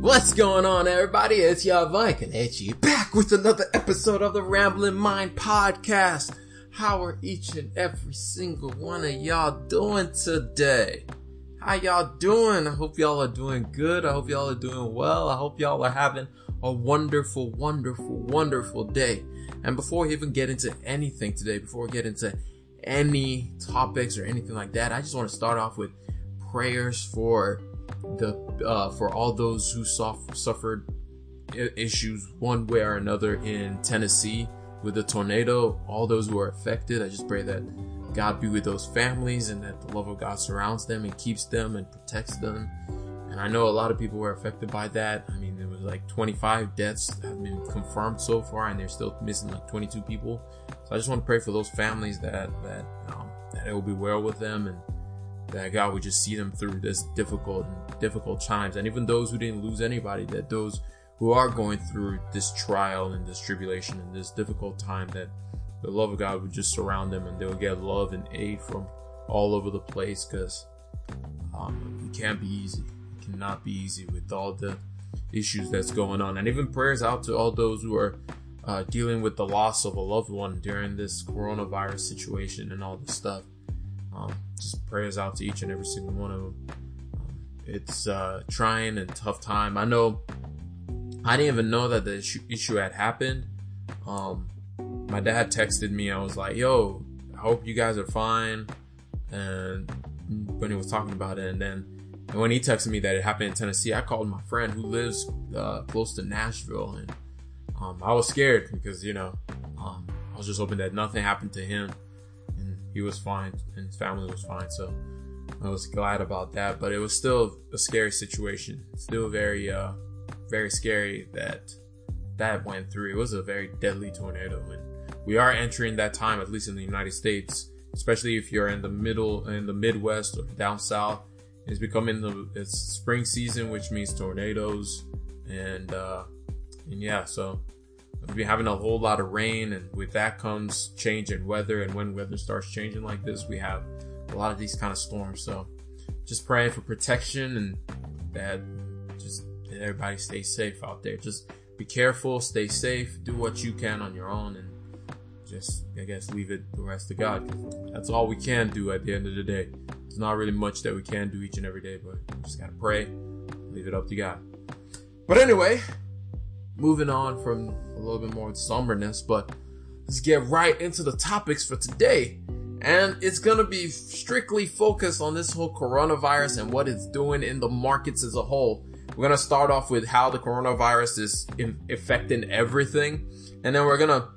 What's going on, everybody? It's your Viking Itchy back with another episode of the Rambling Mind Podcast. How are each and every single one of y'all doing today? How y'all doing? I hope y'all are doing good. I hope y'all are doing well. I hope y'all are having a wonderful, wonderful, wonderful day. And before we even get into anything today, before we get into any topics or anything like that, I just want to start off with prayers for the uh, for all those who suffered issues one way or another in Tennessee with the tornado. All those who are affected, I just pray that God be with those families and that the love of God surrounds them and keeps them and protects them. And I know a lot of people were affected by that. I mean, there was like 25 deaths have been confirmed so far, and they're still missing like 22 people. So I just want to pray for those families that that um, that it will be well with them and that God would just see them through this difficult and difficult times, and even those who didn't lose anybody, that those who are going through this trial and this tribulation and this difficult time, that the love of God would just surround them, and they'll get love and aid from all over the place, because um, it can't be easy. It cannot be easy with all the issues that's going on, and even prayers out to all those who are uh, dealing with the loss of a loved one during this coronavirus situation and all this stuff. Um, just prayers out to each and every single one of them. It's uh, trying and tough time. I know. I didn't even know that the issue, issue had happened. Um, my dad texted me. I was like, "Yo, I hope you guys are fine." And when he was talking about it, and then and when he texted me that it happened in Tennessee, I called my friend who lives uh, close to Nashville, and um, I was scared because you know um, I was just hoping that nothing happened to him he was fine and his family was fine. So I was glad about that, but it was still a scary situation. Still very, uh, very scary that that went through. It was a very deadly tornado and we are entering that time, at least in the United States, especially if you're in the middle, in the Midwest or down south. It's becoming the, it's spring season, which means tornadoes and, uh, and yeah, so Been having a whole lot of rain, and with that comes change in weather. And when weather starts changing like this, we have a lot of these kind of storms. So just praying for protection and that just that everybody stay safe out there. Just be careful, stay safe, do what you can on your own, and just I guess leave it the rest to God. That's all we can do at the end of the day. There's not really much that we can do each and every day, but just gotta pray, leave it up to God. But anyway, moving on from a little bit more somberness, but let's get right into the topics for today. And it's gonna be strictly focused on this whole coronavirus and what it's doing in the markets as a whole. We're gonna start off with how the coronavirus is in, affecting everything, and then we're gonna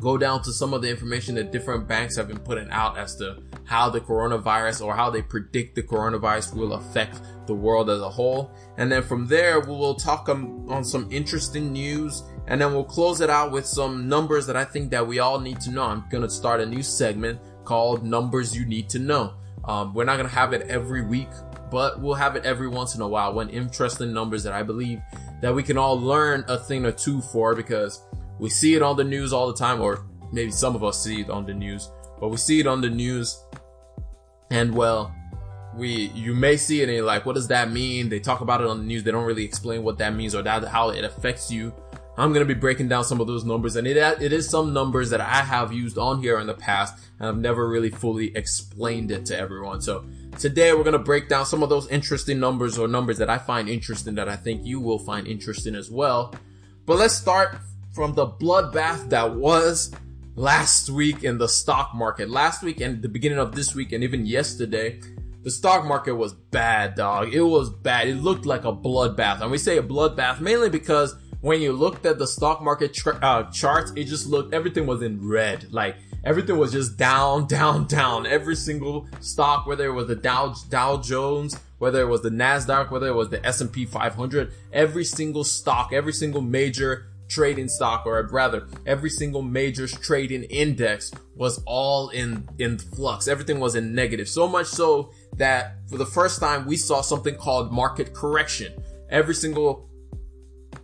go down to some of the information that different banks have been putting out as to how the coronavirus or how they predict the coronavirus will affect the world as a whole. And then from there, we will talk um, on some interesting news and then we'll close it out with some numbers that I think that we all need to know. I'm going to start a new segment called numbers you need to know. Um, we're not going to have it every week, but we'll have it every once in a while when interesting numbers that I believe that we can all learn a thing or two for because we see it on the news all the time, or maybe some of us see it on the news, but we see it on the news and well, we you may see it and you're like, what does that mean? They talk about it on the news. They don't really explain what that means or that how it affects you. I'm gonna be breaking down some of those numbers, and it it is some numbers that I have used on here in the past, and I've never really fully explained it to everyone. So today we're gonna break down some of those interesting numbers or numbers that I find interesting that I think you will find interesting as well. But let's start from the bloodbath that was last week in the stock market. Last week and the beginning of this week, and even yesterday, the stock market was bad, dog. It was bad. It looked like a bloodbath, and we say a bloodbath mainly because when you looked at the stock market tra- uh, charts, it just looked, everything was in red. Like, everything was just down, down, down. Every single stock, whether it was the Dow, Dow Jones, whether it was the NASDAQ, whether it was the S&P 500, every single stock, every single major trading stock, or rather, every single major trading index was all in, in flux. Everything was in negative. So much so that for the first time, we saw something called market correction. Every single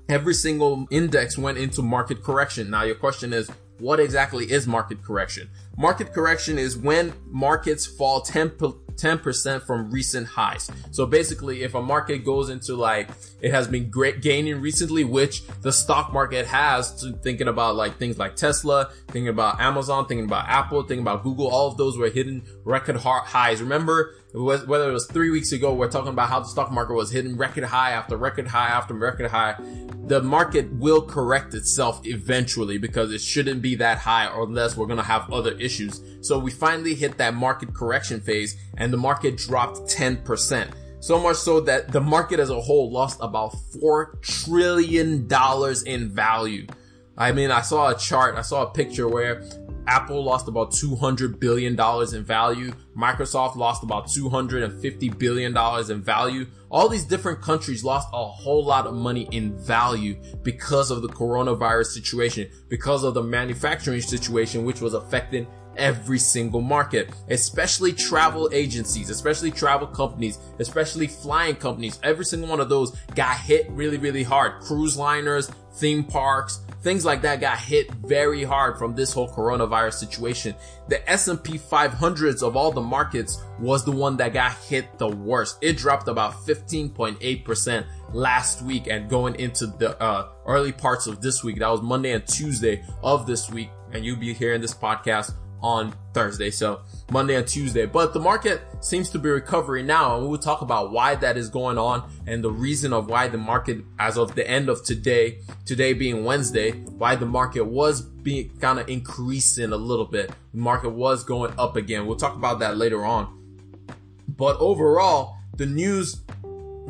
every single index went into market correction. Now your question is, what exactly is market correction? Market correction is when markets fall 10, 10% from recent highs. So basically, if a market goes into like, it has been great gaining recently, which the stock market has to thinking about like things like Tesla, thinking about Amazon, thinking about Apple, thinking about Google, all of those were hitting record highs. Remember, whether it was three weeks ago, we're talking about how the stock market was hitting record high after record high after record high. The market will correct itself eventually because it shouldn't be that high unless we're going to have other issues. So we finally hit that market correction phase and the market dropped 10%. So much so that the market as a whole lost about $4 trillion in value. I mean, I saw a chart, I saw a picture where Apple lost about $200 billion in value. Microsoft lost about $250 billion in value. All these different countries lost a whole lot of money in value because of the coronavirus situation, because of the manufacturing situation, which was affecting every single market, especially travel agencies, especially travel companies, especially flying companies. Every single one of those got hit really, really hard. Cruise liners, theme parks, things like that got hit very hard from this whole coronavirus situation. The S&P 500s of all the markets was the one that got hit the worst. It dropped about 15.8% last week and going into the uh, early parts of this week. That was Monday and Tuesday of this week. And you'll be hearing this podcast on Thursday. So Monday and Tuesday, but the market seems to be recovering now. And we'll talk about why that is going on and the reason of why the market, as of the end of today, today being Wednesday, why the market was being kind of increasing a little bit. The market was going up again. We'll talk about that later on. But overall, the news,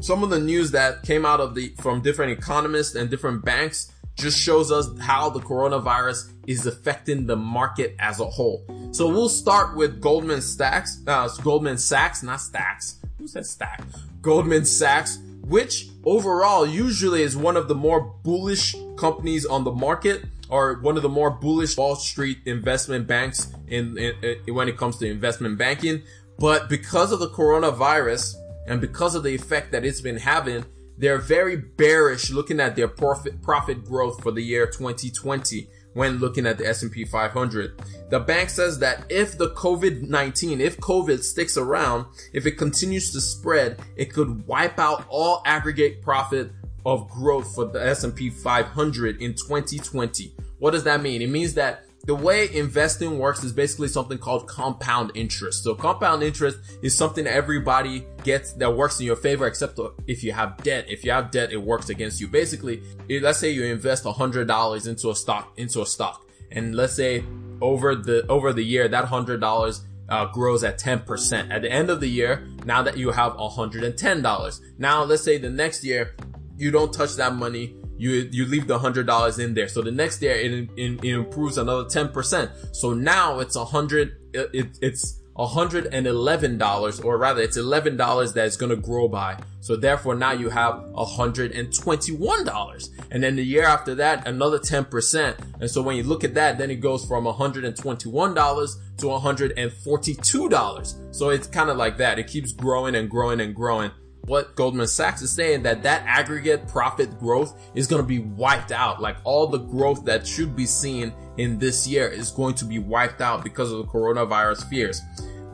some of the news that came out of the, from different economists and different banks just shows us how the coronavirus is affecting the market as a whole. So we'll start with Goldman Sachs, uh, Goldman Sachs, not Stacks. Who said Stack? Goldman Sachs, which overall usually is one of the more bullish companies on the market or one of the more bullish Wall Street investment banks in, in, in when it comes to investment banking. But because of the coronavirus and because of the effect that it's been having, they're very bearish looking at their profit profit growth for the year 2020 when looking at the S&P 500. The bank says that if the COVID-19, if COVID sticks around, if it continues to spread, it could wipe out all aggregate profit of growth for the S&P 500 in 2020. What does that mean? It means that the way investing works is basically something called compound interest. So compound interest is something everybody gets that works in your favor, except if you have debt. If you have debt, it works against you. Basically, let's say you invest hundred dollars into a stock, into a stock, and let's say over the, over the year, that hundred dollars uh, grows at 10%. At the end of the year, now that you have $110. Now, let's say the next year, you don't touch that money you you leave the hundred dollars in there. So the next year it, it, it improves another ten percent. So now it's a hundred. It, it's hundred and eleven dollars, or rather, it's eleven dollars that it's gonna grow by. So therefore, now you have a hundred and twenty-one dollars, and then the year after that, another ten percent. And so when you look at that, then it goes from a hundred and twenty-one dollars to a hundred and forty-two dollars. So it's kind of like that. It keeps growing and growing and growing what Goldman Sachs is saying that that aggregate profit growth is going to be wiped out. Like all the growth that should be seen in this year is going to be wiped out because of the coronavirus fears.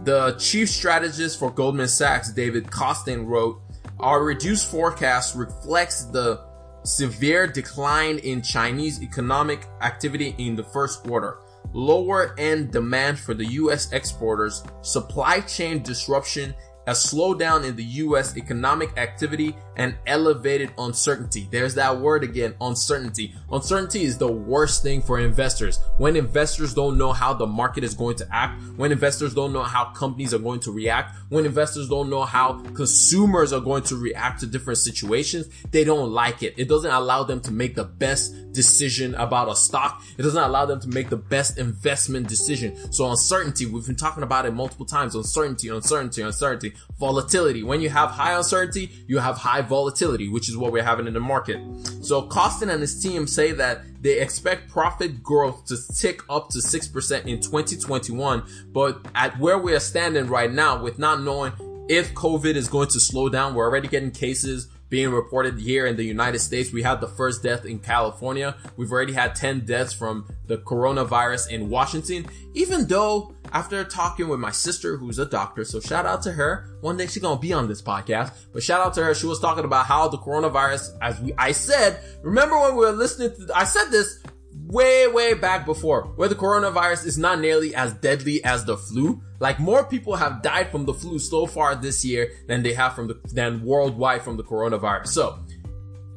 The chief strategist for Goldman Sachs, David Kostin, wrote, our reduced forecast reflects the severe decline in Chinese economic activity in the first quarter lower end demand for the US exporters, supply chain disruption, a slowdown in the US economic activity and elevated uncertainty. There's that word again, uncertainty. Uncertainty is the worst thing for investors. When investors don't know how the market is going to act, when investors don't know how companies are going to react, when investors don't know how consumers are going to react to different situations, they don't like it. It doesn't allow them to make the best decision about a stock. It doesn't allow them to make the best investment decision. So uncertainty, we've been talking about it multiple times. Uncertainty, uncertainty, uncertainty, volatility. When you have high uncertainty, you have high volatility, which is what we're having in the market. So Kostin and his team say that they expect profit growth to tick up to 6% in 2021. But at where we are standing right now with not knowing if COVID is going to slow down, we're already getting cases being reported here in the United States. We had the first death in California. We've already had 10 deaths from the coronavirus in Washington. Even though after talking with my sister who's a doctor, so shout out to her. One day she's gonna be on this podcast, but shout out to her. She was talking about how the coronavirus, as we, I said, remember when we were listening to, I said this way, way back before, where the coronavirus is not nearly as deadly as the flu. Like more people have died from the flu so far this year than they have from the, than worldwide from the coronavirus. So,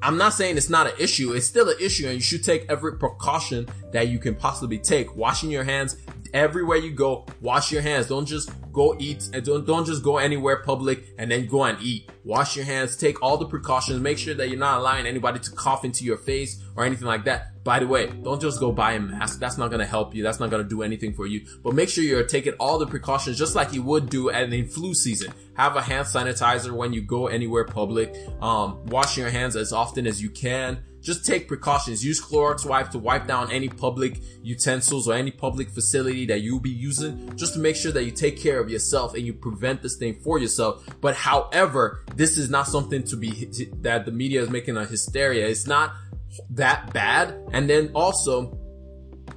I'm not saying it's not an issue. It's still an issue and you should take every precaution that you can possibly take. Washing your hands everywhere you go. Wash your hands. Don't just go eat and don't, don't just go anywhere public and then go and eat. Wash your hands. Take all the precautions. Make sure that you're not allowing anybody to cough into your face or anything like that. By the way, don't just go buy a mask. That's not going to help you. That's not going to do anything for you. But make sure you're taking all the precautions just like you would do at in flu season. Have a hand sanitizer when you go anywhere public. Um, wash your hands as often as you can. Just take precautions. Use Clorox wipe to wipe down any public utensils or any public facility that you'll be using just to make sure that you take care of yourself and you prevent this thing for yourself. But however, this is not something to be that the media is making a hysteria. It's not that bad. And then also,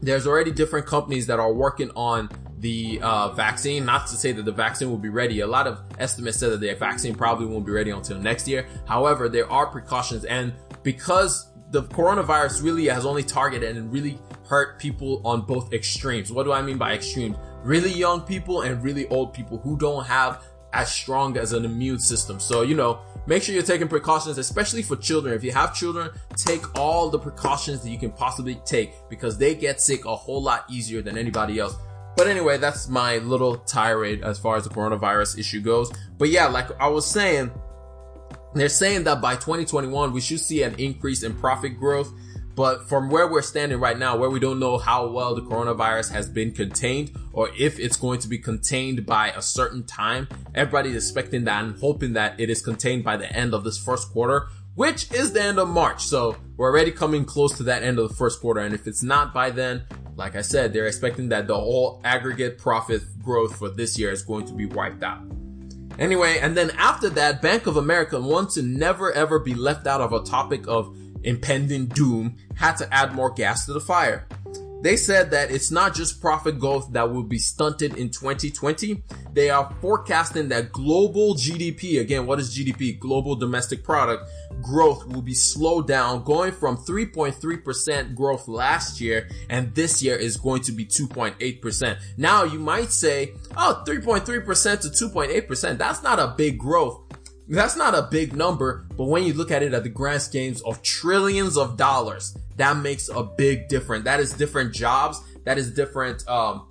there's already different companies that are working on the uh, vaccine. Not to say that the vaccine will be ready. A lot of estimates said that the vaccine probably won't be ready until next year. However, there are precautions, and because the coronavirus really has only targeted and really hurt people on both extremes. What do I mean by extremes? Really young people and really old people who don't have as strong as an immune system. So, you know, make sure you're taking precautions, especially for children. If you have children, take all the precautions that you can possibly take because they get sick a whole lot easier than anybody else. But anyway, that's my little tirade as far as the coronavirus issue goes. But yeah, like I was saying, they're saying that by 2021, we should see an increase in profit growth but from where we're standing right now, where we don't know how well the coronavirus has been contained or if it's going to be contained by a certain time, everybody's expecting that and hoping that it is contained by the end of this first quarter, which is the end of March. So we're already coming close to that end of the first quarter. And if it's not by then, like I said, they're expecting that the whole aggregate profit growth for this year is going to be wiped out. Anyway, and then after that, Bank of America wants to never ever be left out of a topic of impending doom had to add more gas to the fire. They said that it's not just profit growth that will be stunted in 2020. They are forecasting that global GDP, again, what is GDP? Global domestic product growth will be slowed down going from 3.3% growth last year and this year is going to be 2.8%. Now you might say, oh, 3.3% to 2.8%, that's not a big growth. That's not a big number, but when you look at it at the grand schemes of trillions of dollars, that makes a big difference. That is different jobs. That is different, um,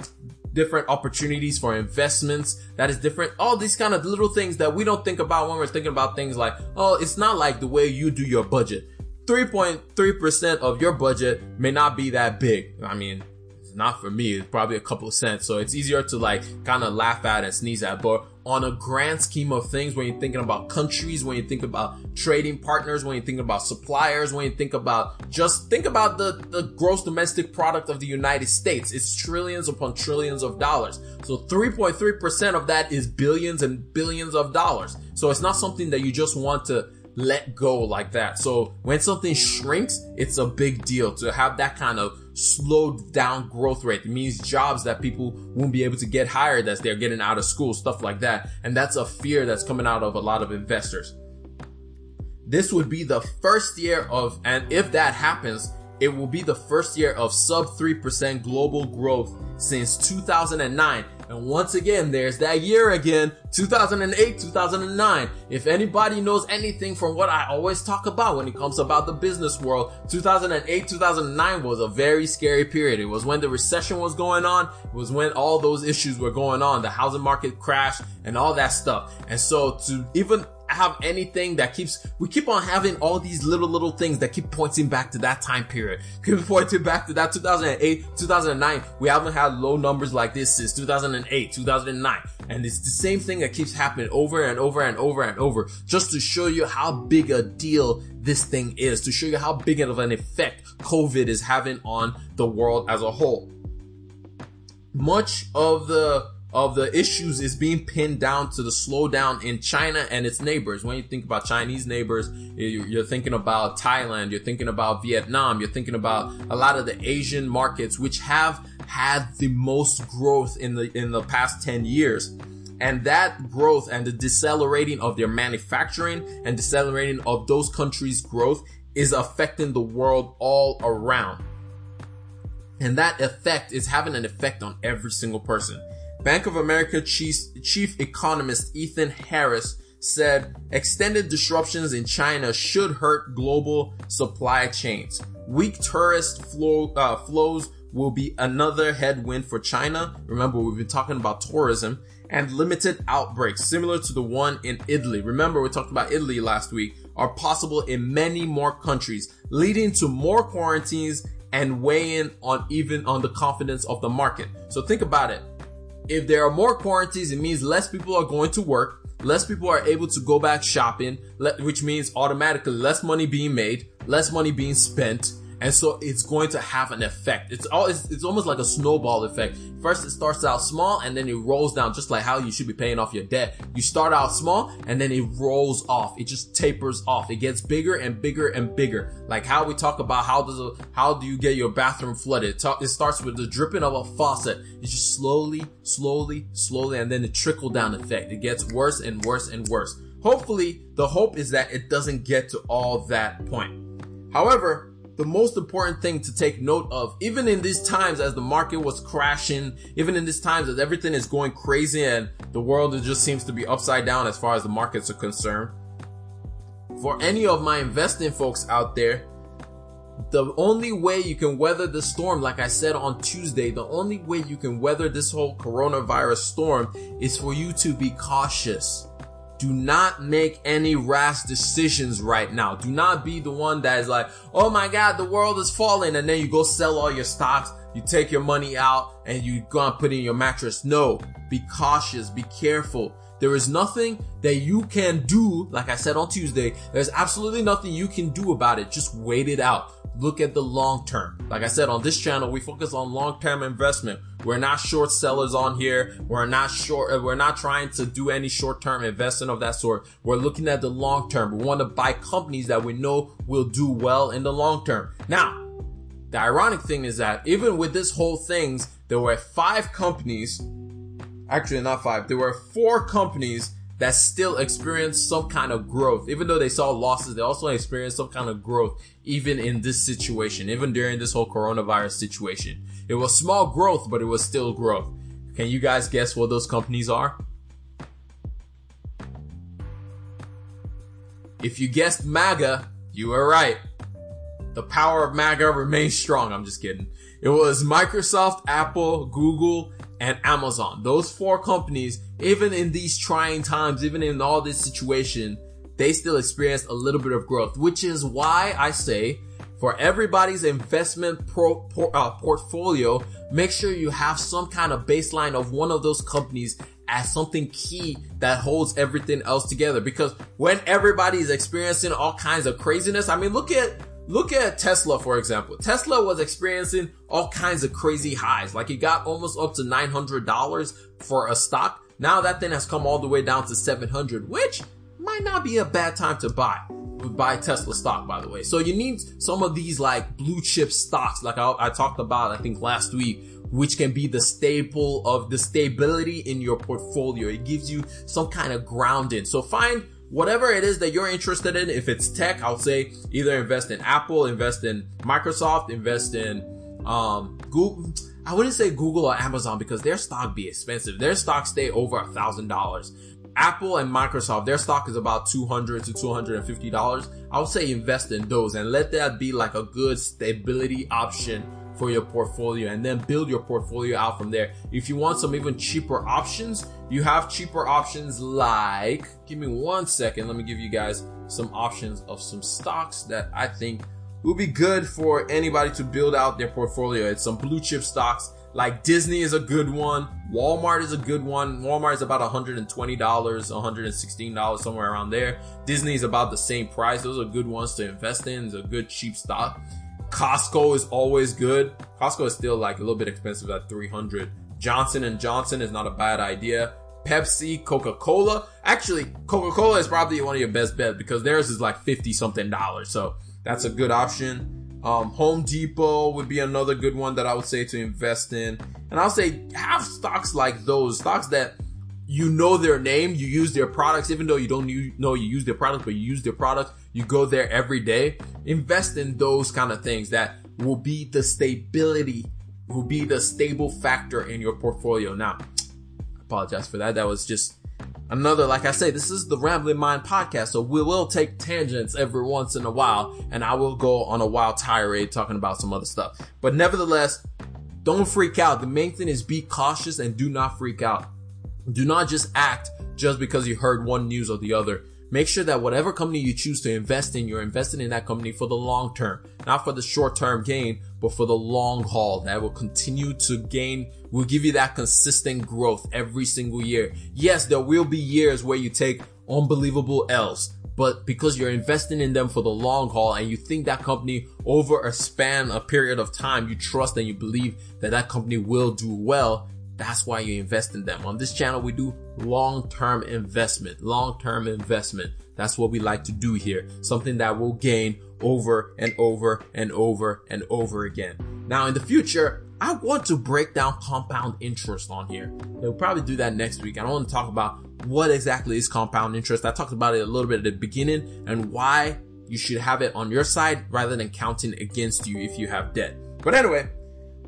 different opportunities for investments. That is different. All these kind of little things that we don't think about when we're thinking about things like, oh, it's not like the way you do your budget. 3.3% of your budget may not be that big. I mean, it's not for me. It's probably a couple of cents. So it's easier to like kind of laugh at and sneeze at. But on a grand scheme of things, when you're thinking about countries, when you think about trading partners, when you think about suppliers, when you think about just think about the, the gross domestic product of the United States. It's trillions upon trillions of dollars. So 3.3% of that is billions and billions of dollars. So it's not something that you just want to let go like that. So when something shrinks, it's a big deal to have that kind of slowed down growth rate. It means jobs that people won't be able to get hired as they're getting out of school, stuff like that. And that's a fear that's coming out of a lot of investors. This would be the first year of, and if that happens, it will be the first year of sub 3% global growth since 2009. And once again, there's that year again, 2008, 2009. If anybody knows anything from what I always talk about when it comes about the business world, 2008, 2009 was a very scary period. It was when the recession was going on. It was when all those issues were going on. The housing market crash and all that stuff. And so to even have anything that keeps, we keep on having all these little, little things that keep pointing back to that time period. Keep pointing back to that 2008, 2009. We haven't had low numbers like this since 2008, 2009. And it's the same thing that keeps happening over and over and over and over just to show you how big a deal this thing is, to show you how big of an effect COVID is having on the world as a whole. Much of the of the issues is being pinned down to the slowdown in China and its neighbors. When you think about Chinese neighbors, you're thinking about Thailand, you're thinking about Vietnam, you're thinking about a lot of the Asian markets, which have had the most growth in the, in the past 10 years. And that growth and the decelerating of their manufacturing and decelerating of those countries' growth is affecting the world all around. And that effect is having an effect on every single person. Bank of America chief, chief economist Ethan Harris said extended disruptions in China should hurt global supply chains. Weak tourist flow, uh, flows will be another headwind for China. Remember, we've been talking about tourism and limited outbreaks similar to the one in Italy. Remember, we talked about Italy last week are possible in many more countries, leading to more quarantines and weighing on even on the confidence of the market. So think about it. If there are more quarantines, it means less people are going to work, less people are able to go back shopping, which means automatically less money being made, less money being spent, and so it's going to have an effect. It's all, it's, it's, almost like a snowball effect. First it starts out small and then it rolls down just like how you should be paying off your debt. You start out small and then it rolls off. It just tapers off. It gets bigger and bigger and bigger. Like how we talk about how does a, how do you get your bathroom flooded? It starts with the dripping of a faucet. It's just slowly, slowly, slowly, and then the trickle down effect. It gets worse and worse and worse. Hopefully, the hope is that it doesn't get to all that point. However, the most important thing to take note of, even in these times as the market was crashing, even in these times as everything is going crazy and the world just seems to be upside down as far as the markets are concerned. For any of my investing folks out there, the only way you can weather the storm, like I said on Tuesday, the only way you can weather this whole coronavirus storm is for you to be cautious do not make any rash decisions right now. Do not be the one that is like, oh my God, the world is falling. And then you go sell all your stocks. You take your money out and you go and put in your mattress. No, be cautious. Be careful. There is nothing that you can do. Like I said on Tuesday, there's absolutely nothing you can do about it. Just wait it out. Look at the long term. Like I said on this channel, we focus on long term investment. We're not short sellers on here. We're not short. Uh, we're not trying to do any short term investing of that sort. We're looking at the long term. We want to buy companies that we know will do well in the long term. Now, the ironic thing is that even with this whole things, there were five companies actually not five, there were four companies that still experienced some kind of growth. Even though they saw losses, they also experienced some kind of growth, even in this situation, even during this whole coronavirus situation. It was small growth, but it was still growth. Can you guys guess what those companies are? If you guessed MAGA, you were right. The power of MAGA remains strong. I'm just kidding. It was Microsoft, Apple, Google, and Amazon. Those four companies, even in these trying times, even in all this situation, they still experienced a little bit of growth, which is why I say for everybody's investment pro, uh, portfolio, make sure you have some kind of baseline of one of those companies as something key that holds everything else together. Because when everybody is experiencing all kinds of craziness, I mean, look at Look at Tesla, for example. Tesla was experiencing all kinds of crazy highs. Like it got almost up to $900 for a stock. Now that thing has come all the way down to 700, which might not be a bad time to buy. Buy Tesla stock, by the way. So you need some of these like blue chip stocks, like I, I talked about, I think last week, which can be the staple of the stability in your portfolio. It gives you some kind of grounding. So find whatever it is that you're interested in, if it's tech, I'll say either invest in Apple, invest in Microsoft, invest in um, Google. I wouldn't say Google or Amazon because their stock be expensive. Their stock stay over a thousand dollars. Apple and Microsoft, their stock is about 200 to $250. I would say invest in those and let that be like a good stability option for your portfolio and then build your portfolio out from there. If you want some even cheaper options, you have cheaper options like, give me one second. Let me give you guys some options of some stocks that I think will be good for anybody to build out their portfolio. It's some blue chip stocks like Disney is a good one. Walmart is a good one. Walmart is about $120, $116, somewhere around there. Disney is about the same price. Those are good ones to invest in. It's a good cheap stock. Costco is always good. Costco is still like a little bit expensive at 300. Johnson and Johnson is not a bad idea. Pepsi, Coca-Cola. Actually, Coca-Cola is probably one of your best bets because theirs is like 50 something dollars. So that's a good option. Um, Home Depot would be another good one that I would say to invest in. And I'll say have stocks like those, stocks that you know their name, you use their products, even though you don't know you use their products, but you use their product, you go there every day. Invest in those kind of things that will be the stability, will be the stable factor in your portfolio. Now, I apologize for that. That was just another, like I say, this is the Rambling Mind podcast, so we will take tangents every once in a while, and I will go on a wild tirade talking about some other stuff. But nevertheless, don't freak out. The main thing is be cautious and do not freak out. Do not just act just because you heard one news or the other. Make sure that whatever company you choose to invest in, you're investing in that company for the long term, not for the short term gain, but for the long haul that will continue to gain, will give you that consistent growth every single year. Yes, there will be years where you take unbelievable L's, but because you're investing in them for the long haul and you think that company over a span, a period of time, you trust and you believe that that company will do well, that's why you invest in them. On this channel, we do long-term investment, long-term investment. That's what we like to do here. Something that will gain over and over and over and over again. Now in the future, I want to break down compound interest on here. We'll probably do that next week. I want to talk about what exactly is compound interest. I talked about it a little bit at the beginning and why you should have it on your side rather than counting against you if you have debt. But anyway,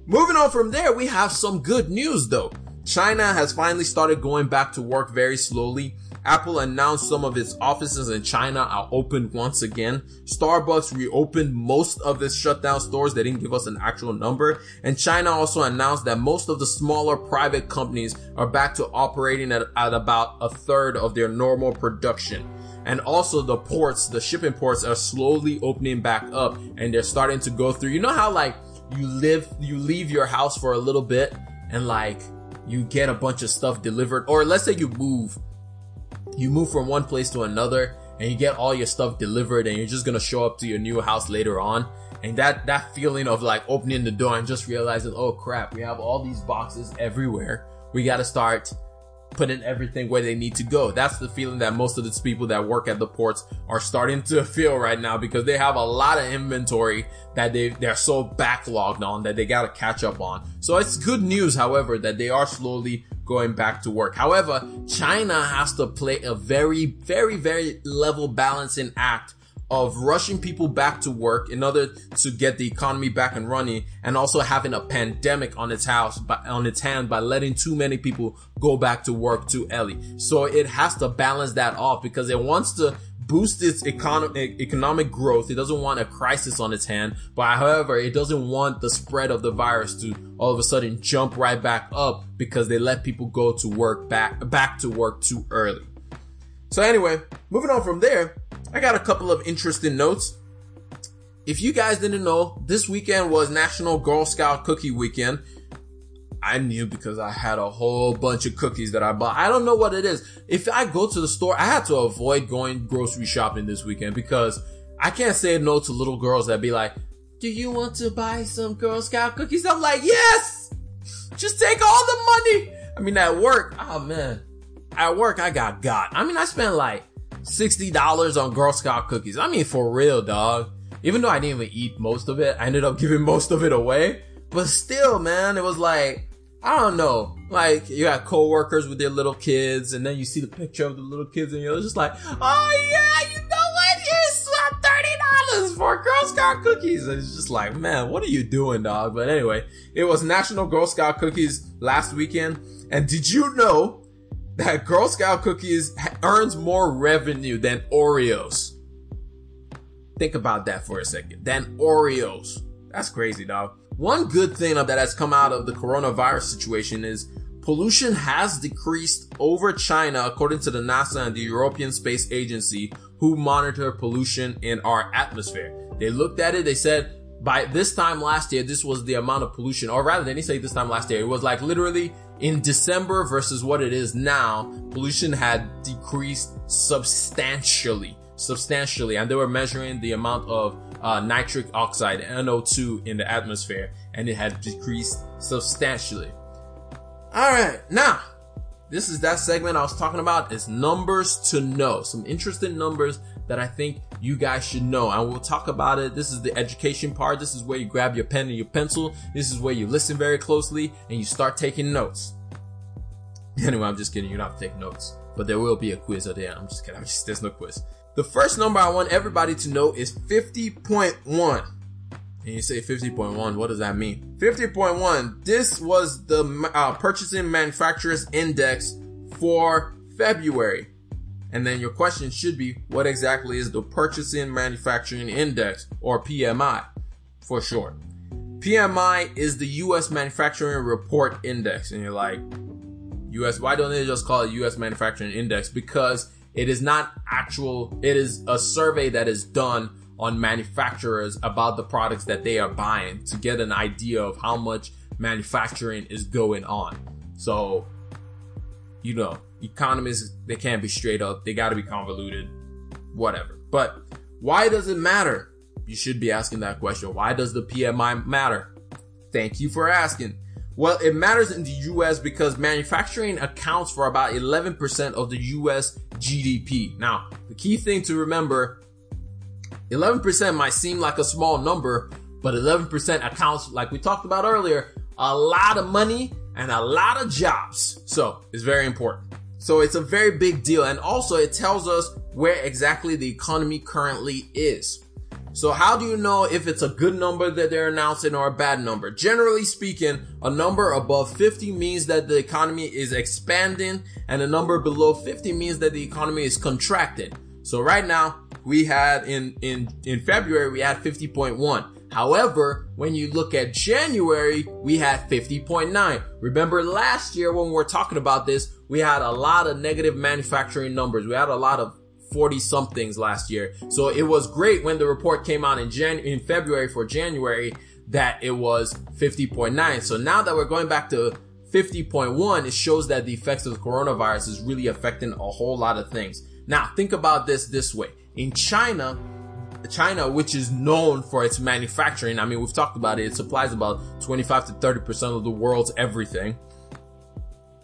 Moving on from there, we have some good news though. China has finally started going back to work very slowly. Apple announced some of its offices in China are open once again. Starbucks reopened most of its shutdown stores. They didn't give us an actual number. And China also announced that most of the smaller private companies are back to operating at, at about a third of their normal production. And also the ports, the shipping ports are slowly opening back up and they're starting to go through. You know how like you live, you leave your house for a little bit and like you get a bunch of stuff delivered, or let's say you move, you move from one place to another and you get all your stuff delivered and you're just gonna show up to your new house later on. And that, that feeling of like opening the door and just realizing, oh crap, we have all these boxes everywhere. We gotta start putting everything where they need to go. That's the feeling that most of the people that work at the ports are starting to feel right now because they have a lot of inventory that they, they're so backlogged on that they gotta catch up on. So it's good news, however, that they are slowly going back to work. However, China has to play a very, very, very level balancing act of rushing people back to work in order to get the economy back and running and also having a pandemic on its house by, on its hand by letting too many people go back to work too early. So it has to balance that off because it wants to boost its economic economic growth. It doesn't want a crisis on its hand, but however, it doesn't want the spread of the virus to all of a sudden jump right back up because they let people go to work back back to work too early. So anyway, moving on from there, I got a couple of interesting notes. If you guys didn't know, this weekend was National Girl Scout Cookie Weekend. I knew because I had a whole bunch of cookies that I bought. I don't know what it is. If I go to the store, I had to avoid going grocery shopping this weekend because I can't say no to little girls that be like, do you want to buy some Girl Scout cookies? I'm like, yes! Just take all the money! I mean, at work, oh man. At work, I got got. I mean, I spent like $60 on Girl Scout cookies. I mean, for real, dog. Even though I didn't even eat most of it, I ended up giving most of it away. But still, man, it was like, I don't know. Like, you got coworkers with their little kids, and then you see the picture of the little kids, and you're just like, oh yeah, you know what? Here's $30 for Girl Scout cookies. And it's just like, man, what are you doing, dog? But anyway, it was National Girl Scout Cookies last weekend. And did you know that Girl Scout cookies earns more revenue than Oreos. Think about that for a second. Than Oreos. That's crazy, dog. One good thing that has come out of the coronavirus situation is pollution has decreased over China according to the NASA and the European Space Agency who monitor pollution in our atmosphere. They looked at it, they said by this time last year, this was the amount of pollution, or rather, they didn't say this time last year. It was like literally in December versus what it is now, pollution had decreased substantially, substantially. And they were measuring the amount of uh, nitric oxide, NO2 in the atmosphere, and it had decreased substantially. All right. Now, this is that segment I was talking about. It's numbers to know. Some interesting numbers that I think you guys should know. And we'll talk about it. This is the education part. This is where you grab your pen and your pencil. This is where you listen very closely and you start taking notes. Anyway, I'm just kidding. You don't have to take notes, but there will be a quiz at the end. I'm just kidding. I'm just, there's no quiz. The first number I want everybody to know is 50.1. And you say 50.1, what does that mean? 50.1, this was the uh, purchasing manufacturers index for February. And then your question should be, what exactly is the purchasing manufacturing index or PMI for short? PMI is the US manufacturing report index. And you're like, US, why don't they just call it US manufacturing index? Because it is not actual, it is a survey that is done on manufacturers about the products that they are buying to get an idea of how much manufacturing is going on. So, you know, economists, they can't be straight up. They gotta be convoluted, whatever. But why does it matter? You should be asking that question. Why does the PMI matter? Thank you for asking. Well, it matters in the US because manufacturing accounts for about 11% of the US GDP. Now, the key thing to remember 11% might seem like a small number, but 11% accounts, like we talked about earlier, a lot of money and a lot of jobs. So it's very important. So it's a very big deal. And also it tells us where exactly the economy currently is. So how do you know if it's a good number that they're announcing or a bad number? Generally speaking, a number above 50 means that the economy is expanding and a number below 50 means that the economy is contracting. So right now, we had in, in, in February, we had 50.1. However, when you look at January, we had 50.9. Remember last year when we were talking about this, we had a lot of negative manufacturing numbers. We had a lot of 40 somethings last year. So it was great when the report came out in Jan, in February for January that it was 50.9. So now that we're going back to 50.1, it shows that the effects of the coronavirus is really affecting a whole lot of things. Now think about this this way. In China, China, which is known for its manufacturing, I mean, we've talked about it, it supplies about 25 to 30% of the world's everything.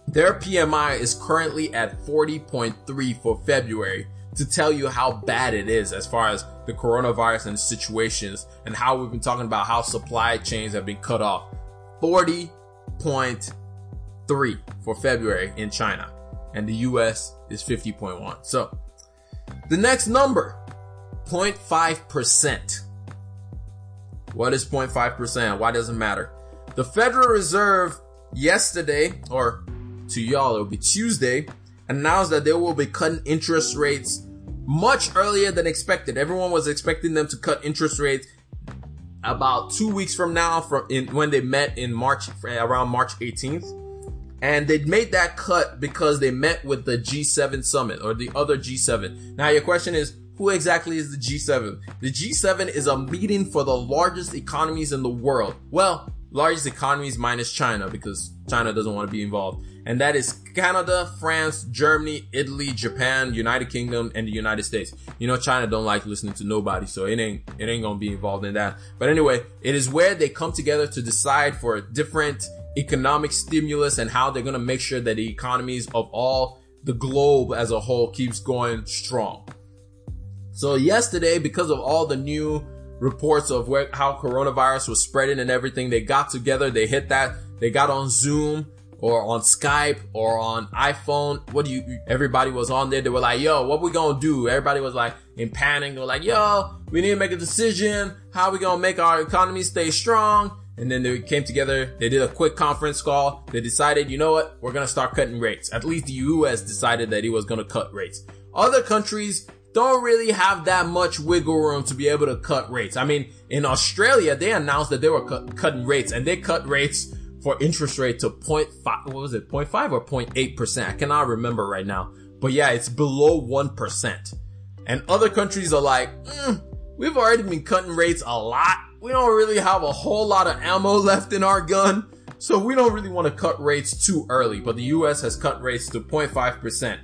Their PMI is currently at 40.3 for February to tell you how bad it is as far as the coronavirus and situations and how we've been talking about how supply chains have been cut off. 40.3 for February in China and the US is 50.1. So the next number, 0.5%. What is 0.5%? Why does it matter? The Federal Reserve yesterday, or to y'all, it'll be Tuesday, announced that they will be cutting interest rates much earlier than expected. Everyone was expecting them to cut interest rates about two weeks from now from in, when they met in March, around March 18th. And they made that cut because they met with the G7 summit or the other G7. Now your question is, who exactly is the G7? The G7 is a meeting for the largest economies in the world. Well, largest economies minus China because China doesn't want to be involved. And that is Canada, France, Germany, Italy, Japan, United Kingdom, and the United States. You know, China don't like listening to nobody, so it ain't, it ain't gonna be involved in that. But anyway, it is where they come together to decide for a different economic stimulus and how they're to make sure that the economies of all the globe as a whole keeps going strong. So yesterday, because of all the new reports of where, how coronavirus was spreading and everything, they got together, they hit that, they got on Zoom or on Skype or on iPhone. What do you, everybody was on there. They were like, yo, what we gonna do? Everybody was like in panic. They were like, yo, we need to make a decision. How we gonna make our economy stay strong? and then they came together. They did a quick conference call. They decided, you know what? We're going to start cutting rates. At least the US decided that he was going to cut rates. Other countries don't really have that much wiggle room to be able to cut rates. I mean, in Australia, they announced that they were cu- cutting rates and they cut rates for interest rate to 0.5, what was it, 0.5 or 0.8%? I cannot remember right now. But yeah, it's below 1%. And other countries are like, mm, we've already been cutting rates a lot we don't really have a whole lot of ammo left in our gun, so we don't really want to cut rates too early, but the US has cut rates to 0.5%.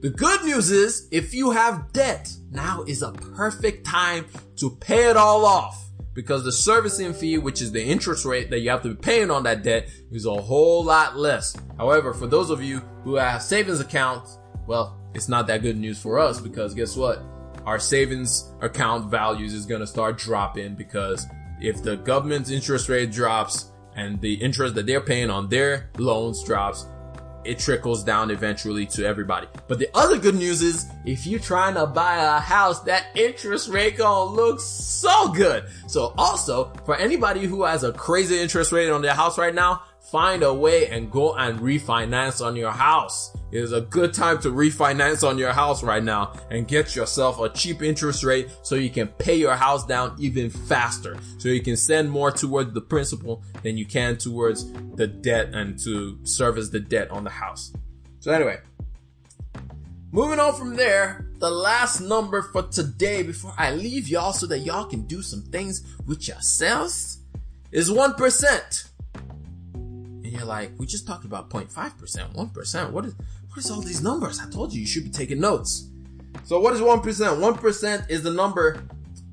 The good news is, if you have debt, now is a perfect time to pay it all off because the servicing fee, which is the interest rate that you have to be paying on that debt, is a whole lot less. However, for those of you who have savings accounts, well, it's not that good news for us because guess what? Our savings account values is going to start dropping because if the government's interest rate drops and the interest that they're paying on their loans drops, it trickles down eventually to everybody. But the other good news is if you're trying to buy a house, that interest rate gonna look so good. So also for anybody who has a crazy interest rate on their house right now, find a way and go and refinance on your house. It is a good time to refinance on your house right now and get yourself a cheap interest rate so you can pay your house down even faster. So you can send more towards the principal than you can towards the debt and to service the debt on the house. So anyway, moving on from there, the last number for today before I leave y'all so that y'all can do some things with yourselves is 1%. You're like, we just talked about 0.5%, 1%. What is, what is all these numbers? I told you you should be taking notes. So what is 1%? 1% is the number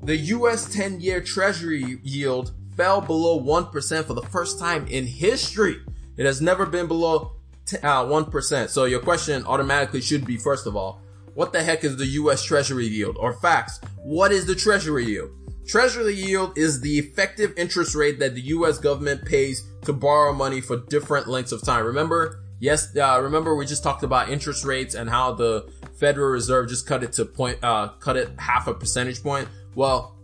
the US 10 year treasury yield fell below 1% for the first time in history. It has never been below t- uh, 1%. So your question automatically should be, first of all, what the heck is the US treasury yield? Or facts, what is the treasury yield? Treasury yield is the effective interest rate that the US government pays to borrow money for different lengths of time. Remember, yes, uh, remember we just talked about interest rates and how the Federal Reserve just cut it to point, uh, cut it half a percentage point. Well,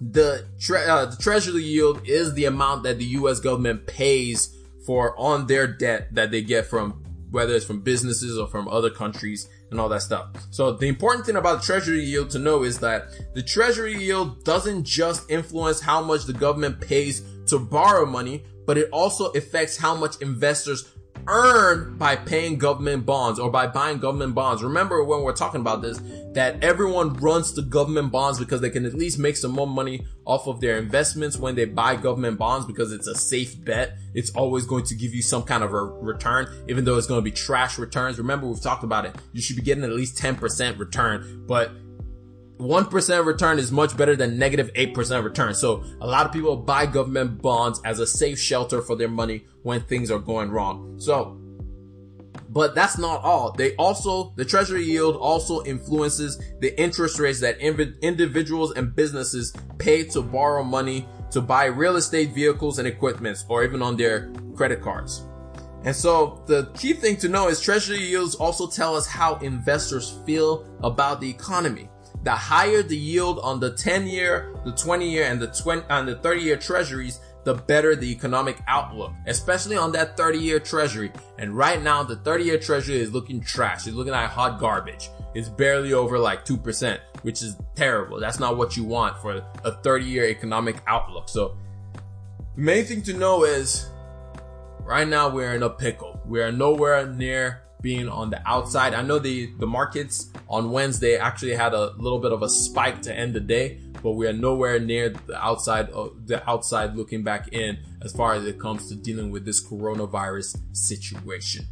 the, tre- uh, the treasury yield is the amount that the U.S. government pays for on their debt that they get from whether it's from businesses or from other countries and all that stuff. So the important thing about treasury yield to know is that the treasury yield doesn't just influence how much the government pays to borrow money, but it also affects how much investors earn by paying government bonds or by buying government bonds. Remember when we're talking about this, that everyone runs to government bonds because they can at least make some more money off of their investments when they buy government bonds because it's a safe bet. It's always going to give you some kind of a return, even though it's going to be trash returns. Remember, we've talked about it. You should be getting at least 10% return, but 1% return is much better than negative 8% return. So a lot of people buy government bonds as a safe shelter for their money when things are going wrong. So, but that's not all. They also, the treasury yield also influences the interest rates that inv- individuals and businesses pay to borrow money to buy real estate vehicles and equipments or even on their credit cards. And so the key thing to know is treasury yields also tell us how investors feel about the economy the higher the yield on the 10 year, the 20 year, and the 20 and the 30 year treasuries, the better the economic outlook, especially on that 30 year treasury. And right now, the 30 year treasury is looking trash. It's looking like hot garbage. It's barely over like 2%, which is terrible. That's not what you want for a 30 year economic outlook. So the main thing to know is right now we're in a pickle. We are nowhere near being on the outside. I know the, the markets on Wednesday actually had a little bit of a spike to end the day, but we are nowhere near the outside of the outside looking back in as far as it comes to dealing with this coronavirus situation.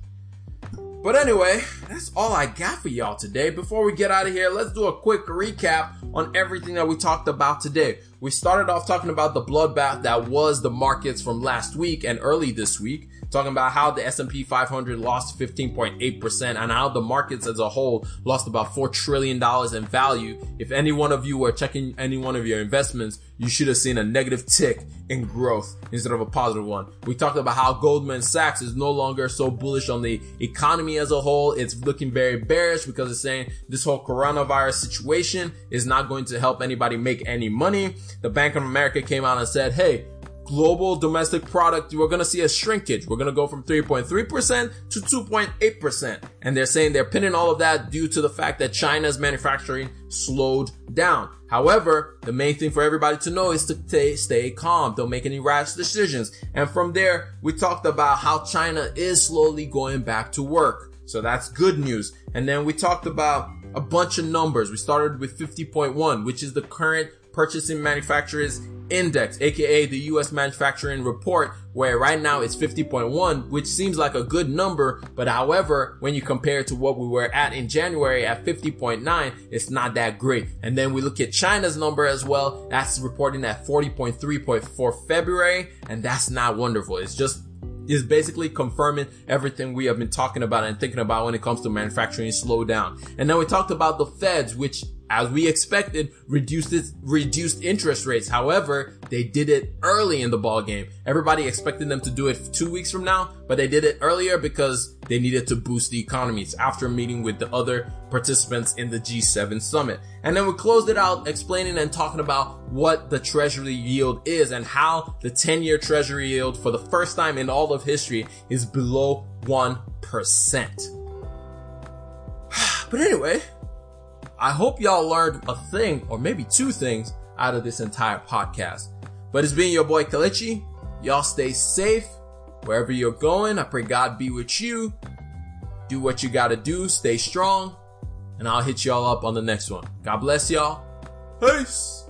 But anyway, that's all I got for y'all today. Before we get out of here, let's do a quick recap on everything that we talked about today. We started off talking about the bloodbath that was the markets from last week and early this week talking about how the S&P 500 lost 15.8% and how the markets as a whole lost about $4 trillion in value. If any one of you were checking any one of your investments, you should have seen a negative tick in growth instead of a positive one. We talked about how Goldman Sachs is no longer so bullish on the economy as a whole. It's looking very bearish because it's saying this whole coronavirus situation is not going to help anybody make any money. The Bank of America came out and said, hey, global domestic product, we're going to see a shrinkage. We're going to go from 3.3% to 2.8%. And they're saying they're pinning all of that due to the fact that China's manufacturing slowed down. However, the main thing for everybody to know is to stay, stay calm. Don't make any rash decisions. And from there, we talked about how China is slowly going back to work. So that's good news. And then we talked about a bunch of numbers. We started with 50.1, which is the current purchasing manufacturers Index, aka the US Manufacturing Report, where right now it's 50.1, which seems like a good number, but however, when you compare it to what we were at in January at 50.9, it's not that great. And then we look at China's number as well, that's reporting at 40.3 for February, and that's not wonderful. It's just is basically confirming everything we have been talking about and thinking about when it comes to manufacturing slowdown. And then we talked about the feds, which as we expected, reduced reduced interest rates. However, they did it early in the ball game. Everybody expected them to do it two weeks from now, but they did it earlier because they needed to boost the economies after meeting with the other participants in the G7 summit. And then we closed it out explaining and talking about what the treasury yield is and how the 10 year treasury yield for the first time in all of history is below 1%. But anyway, I hope y'all learned a thing or maybe two things out of this entire podcast. But it's been your boy Kelechi. Y'all stay safe wherever you're going. I pray God be with you. Do what you gotta do. Stay strong. And I'll hit y'all up on the next one. God bless y'all. Peace.